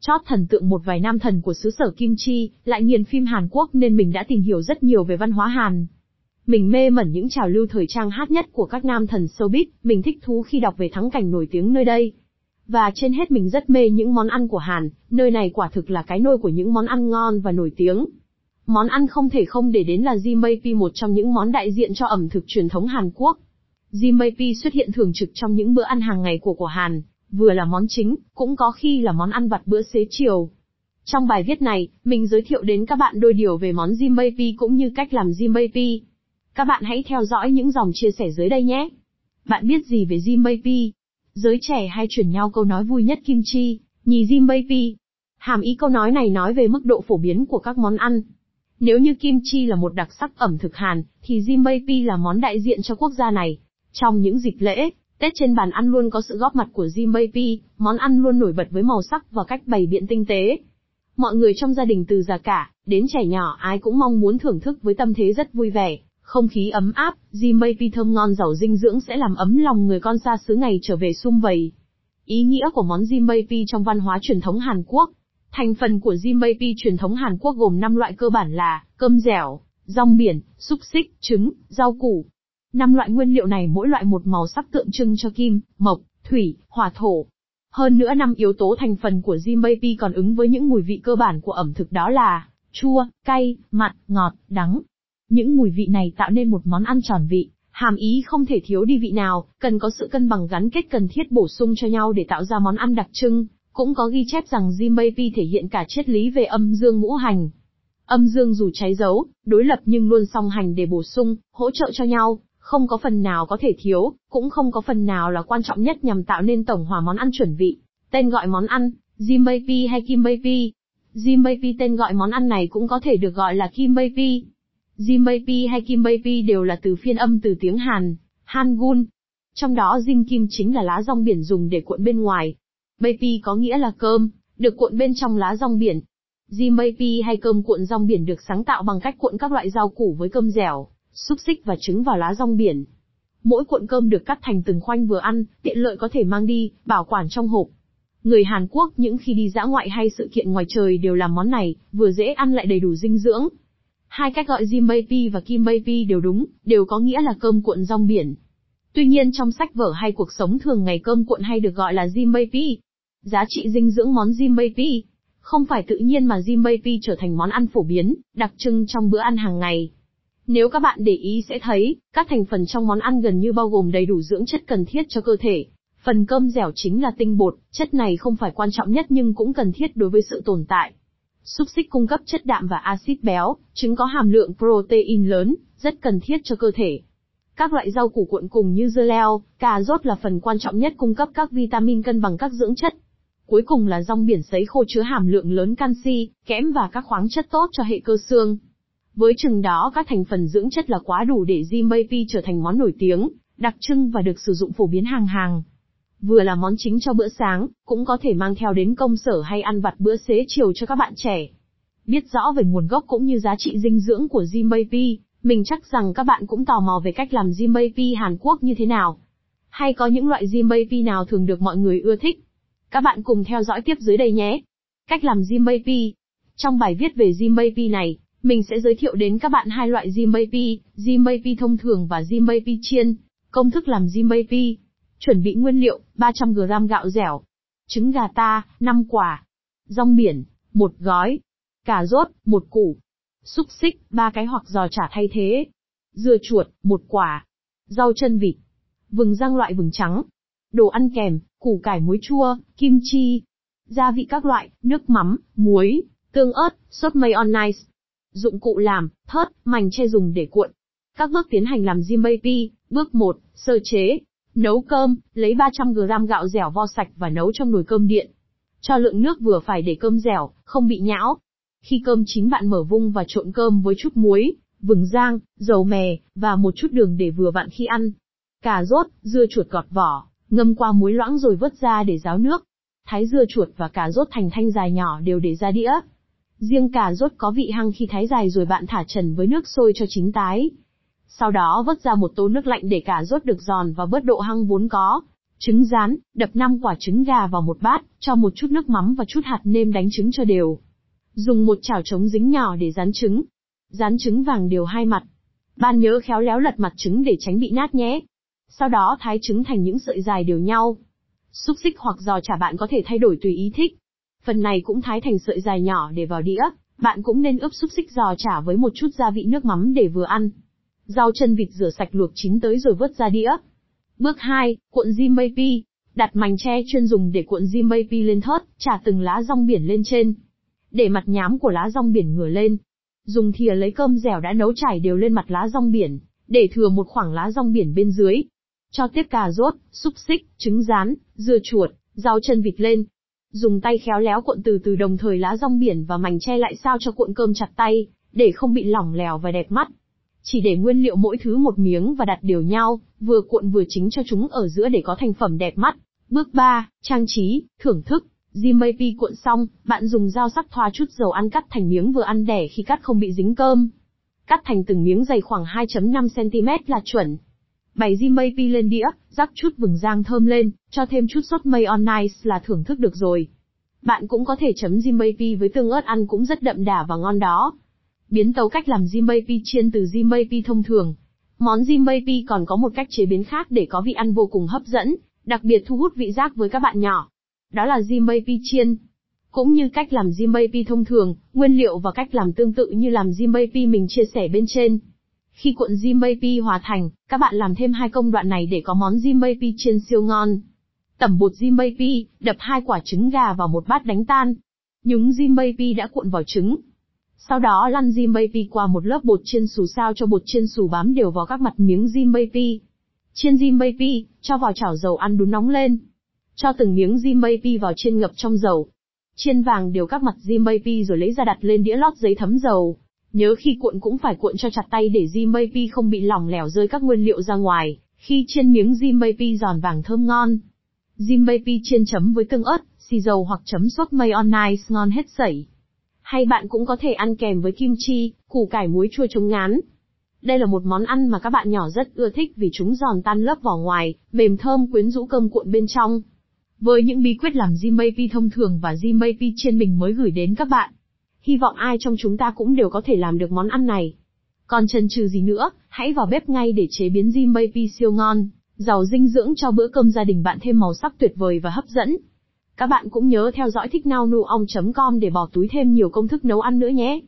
Chót thần tượng một vài nam thần của xứ sở Kim Chi, lại nghiền phim Hàn Quốc nên mình đã tìm hiểu rất nhiều về văn hóa Hàn. Mình mê mẩn những trào lưu thời trang hát nhất của các nam thần showbiz, mình thích thú khi đọc về thắng cảnh nổi tiếng nơi đây. Và trên hết mình rất mê những món ăn của Hàn, nơi này quả thực là cái nôi của những món ăn ngon và nổi tiếng. Món ăn không thể không để đến là Jimaepi một trong những món đại diện cho ẩm thực truyền thống Hàn Quốc. Jimaepi xuất hiện thường trực trong những bữa ăn hàng ngày của của Hàn, vừa là món chính, cũng có khi là món ăn vặt bữa xế chiều. Trong bài viết này, mình giới thiệu đến các bạn đôi điều về món Jimaepi cũng như cách làm Jimaepi. Các bạn hãy theo dõi những dòng chia sẻ dưới đây nhé. Bạn biết gì về Jimaepi? Giới trẻ hay chuyển nhau câu nói vui nhất kim chi, nhì Jimaepi. Hàm ý câu nói này nói về mức độ phổ biến của các món ăn. Nếu như kim chi là một đặc sắc ẩm thực Hàn, thì Jimaepi là món đại diện cho quốc gia này. Trong những dịp lễ, Tết trên bàn ăn luôn có sự góp mặt của Jimaepi, món ăn luôn nổi bật với màu sắc và cách bày biện tinh tế. Mọi người trong gia đình từ già cả, đến trẻ nhỏ ai cũng mong muốn thưởng thức với tâm thế rất vui vẻ, không khí ấm áp, Jimaepi thơm ngon giàu dinh dưỡng sẽ làm ấm lòng người con xa xứ ngày trở về sum vầy. Ý nghĩa của món Jimaepi trong văn hóa truyền thống Hàn Quốc Thành phần của Jimaepi truyền thống Hàn Quốc gồm 5 loại cơ bản là cơm dẻo, rong biển, xúc xích, trứng, rau củ, Năm loại nguyên liệu này mỗi loại một màu sắc tượng trưng cho kim, mộc, thủy, hỏa thổ. Hơn nữa năm yếu tố thành phần của Jimaepi còn ứng với những mùi vị cơ bản của ẩm thực đó là chua, cay, mặn, ngọt, đắng. Những mùi vị này tạo nên một món ăn tròn vị, hàm ý không thể thiếu đi vị nào, cần có sự cân bằng gắn kết cần thiết bổ sung cho nhau để tạo ra món ăn đặc trưng. Cũng có ghi chép rằng Jimaepi thể hiện cả triết lý về âm dương ngũ hành. Âm dương dù trái dấu, đối lập nhưng luôn song hành để bổ sung, hỗ trợ cho nhau. Không có phần nào có thể thiếu, cũng không có phần nào là quan trọng nhất nhằm tạo nên tổng hòa món ăn chuẩn vị. Tên gọi món ăn, Jimaepi hay Kimbaepi. Jimaepi tên gọi món ăn này cũng có thể được gọi là Kimbaepi. Jimaepi hay Kimbaepi đều là từ phiên âm từ tiếng Hàn, Hangul. Trong đó Jim Kim chính là lá rong biển dùng để cuộn bên ngoài. Baby có nghĩa là cơm, được cuộn bên trong lá rong biển. Jimaepi hay cơm cuộn rong biển được sáng tạo bằng cách cuộn các loại rau củ với cơm dẻo, xúc xích và trứng vào lá rong biển. Mỗi cuộn cơm được cắt thành từng khoanh vừa ăn, tiện lợi có thể mang đi, bảo quản trong hộp. Người Hàn Quốc những khi đi dã ngoại hay sự kiện ngoài trời đều làm món này, vừa dễ ăn lại đầy đủ dinh dưỡng. Hai cách gọi Jimaepi và Kimbaepi đều đúng, đều có nghĩa là cơm cuộn rong biển. Tuy nhiên trong sách vở hay cuộc sống thường ngày cơm cuộn hay được gọi là Jimaepi. Giá trị dinh dưỡng món Jimaepi không phải tự nhiên mà Jimaepi trở thành món ăn phổ biến, đặc trưng trong bữa ăn hàng ngày. Nếu các bạn để ý sẽ thấy, các thành phần trong món ăn gần như bao gồm đầy đủ dưỡng chất cần thiết cho cơ thể. Phần cơm dẻo chính là tinh bột, chất này không phải quan trọng nhất nhưng cũng cần thiết đối với sự tồn tại. Xúc xích cung cấp chất đạm và axit béo, trứng có hàm lượng protein lớn, rất cần thiết cho cơ thể. Các loại rau củ cuộn cùng như dưa leo, cà rốt là phần quan trọng nhất cung cấp các vitamin cân bằng các dưỡng chất. Cuối cùng là rong biển sấy khô chứa hàm lượng lớn canxi, kẽm và các khoáng chất tốt cho hệ cơ xương. Với chừng đó các thành phần dưỡng chất là quá đủ để Jimaepi trở thành món nổi tiếng, đặc trưng và được sử dụng phổ biến hàng hàng. Vừa là món chính cho bữa sáng, cũng có thể mang theo đến công sở hay ăn vặt bữa xế chiều cho các bạn trẻ. Biết rõ về nguồn gốc cũng như giá trị dinh dưỡng của Jimaepi, mình chắc rằng các bạn cũng tò mò về cách làm Jimaepi Hàn Quốc như thế nào. Hay có những loại Jimaepi nào thường được mọi người ưa thích? Các bạn cùng theo dõi tiếp dưới đây nhé. Cách làm Jimaepi. Trong bài viết về Jimaepi này, mình sẽ giới thiệu đến các bạn hai loại Jimaepi, Jimaepi thông thường và Jimaepi chiên. Công thức làm Jimaepi. Chuẩn bị nguyên liệu, 300g gạo dẻo. Trứng gà ta, 5 quả. Rong biển, một gói. Cà rốt, một củ. Xúc xích, ba cái hoặc giò chả thay thế. Dưa chuột, một quả. Rau chân vịt. Vừng rang loại vừng trắng. Đồ ăn kèm, củ cải muối chua, kim chi. Gia vị các loại, nước mắm, muối, tương ớt, sốt mayonnaise. Dụng cụ làm, thớt, mảnh che dùng để cuộn. Các bước tiến hành làm Jimaepi. Bước 1, sơ chế. Nấu cơm, lấy 300g gạo dẻo vo sạch và nấu trong nồi cơm điện. Cho lượng nước vừa phải để cơm dẻo, không bị nhão. Khi cơm chín bạn mở vung và trộn cơm với chút muối, vừng rang, dầu mè, và một chút đường để vừa vặn khi ăn. Cà rốt, dưa chuột gọt vỏ, ngâm qua muối loãng rồi vớt ra để ráo nước. Thái dưa chuột và cà rốt thành thanh dài nhỏ đều để ra đĩa. Riêng cà rốt có vị hăng khi thái dài rồi bạn thả trần với nước sôi cho chín tái. Sau đó vớt ra một tô nước lạnh để cà rốt được giòn và bớt độ hăng vốn có. Trứng rán, đập 5 quả trứng gà vào một bát, cho một chút nước mắm và chút hạt nêm đánh trứng cho đều. Dùng một chảo trống dính nhỏ để rán trứng. Rán trứng vàng đều hai mặt. Ban nhớ khéo léo lật mặt trứng để tránh bị nát nhé. Sau đó thái trứng thành những sợi dài đều nhau. Xúc xích hoặc giò chả bạn có thể thay đổi tùy ý thích. Phần này cũng thái thành sợi dài nhỏ để vào đĩa, bạn cũng nên ướp xúc xích giò chả với một chút gia vị nước mắm để vừa ăn. Rau chân vịt rửa sạch luộc chín tới rồi vớt ra đĩa. Bước 2, cuộn jimapi. Đặt mảnh tre chuyên dùng để cuộn jimapi lên thớt, trả từng lá rong biển lên trên. Để mặt nhám của lá rong biển ngửa lên. Dùng thìa lấy cơm dẻo đã nấu chảy đều lên mặt lá rong biển, để thừa một khoảng lá rong biển bên dưới. Cho tiếp cà rốt, xúc xích, trứng rán, dưa chuột, rau chân vịt lên. Dùng tay khéo léo cuộn từ từ đồng thời lá rong biển và mảnh tre lại sao cho cuộn cơm chặt tay, để không bị lỏng lẻo và đẹp mắt. Chỉ để nguyên liệu mỗi thứ một miếng và đặt đều nhau, vừa cuộn vừa chính cho chúng ở giữa để có thành phẩm đẹp mắt. Bước 3, trang trí, thưởng thức. Jimapi cuộn xong, bạn dùng dao sắc thoa chút dầu ăn cắt thành miếng vừa ăn đẻ khi cắt không bị dính cơm. Cắt thành từng miếng dày khoảng 2.5cm là chuẩn. Bày Jimapi lên đĩa, rắc chút vừng rang thơm lên, cho thêm chút sốt mayonnaise là thưởng thức được rồi. Bạn cũng có thể chấm Jimapi với tương ớt ăn cũng rất đậm đà và ngon đó. Biến tấu cách làm Jimapi chiên từ Jimapi thông thường. Món Jimapi còn có một cách chế biến khác để có vị ăn vô cùng hấp dẫn, đặc biệt thu hút vị giác với các bạn nhỏ. Đó là Jimapi chiên. Cũng như cách làm Jimapi thông thường, nguyên liệu và cách làm tương tự như làm Jimapi mình chia sẻ bên trên. Khi cuộn Jimapi hòa thành, các bạn làm thêm hai công đoạn này để có món Jimapi chiên siêu ngon. Tẩm bột Jimapi, đập hai quả trứng gà vào một bát đánh tan. Nhúng Jimapi đã cuộn vào trứng, sau đó lăn Jimapi qua một lớp bột chiên xù sao cho bột chiên xù bám đều vào các mặt miếng Jimapi. Chiên Jimapi, cho vào chảo dầu ăn đun nóng lên. Cho từng miếng Jimapi vào chiên ngập trong dầu. Chiên vàng đều các mặt Jimapi rồi lấy ra đặt lên đĩa lót giấy thấm dầu. Nhớ khi cuộn cũng phải cuộn cho chặt tay để Jimapi không bị lỏng lẻo rơi các nguyên liệu ra ngoài, khi chiên miếng Jimapi giòn vàng thơm ngon. Jimapi chiên chấm với tương ớt, xì dầu hoặc chấm sốt mayonnaise ngon hết sảy hay bạn cũng có thể ăn kèm với kim chi, củ cải muối chua chống ngán. Đây là một món ăn mà các bạn nhỏ rất ưa thích vì chúng giòn tan lớp vỏ ngoài, mềm thơm quyến rũ cơm cuộn bên trong. Với những bí quyết làm jimapi thông thường và jimapi chiên mình mới gửi đến các bạn. Hy vọng ai trong chúng ta cũng đều có thể làm được món ăn này. Còn chần chừ gì nữa, hãy vào bếp ngay để chế biến jimapi siêu ngon, giàu dinh dưỡng cho bữa cơm gia đình bạn thêm màu sắc tuyệt vời và hấp dẫn. Các bạn cũng nhớ theo dõi thích nào com để bỏ túi thêm nhiều công thức nấu ăn nữa nhé.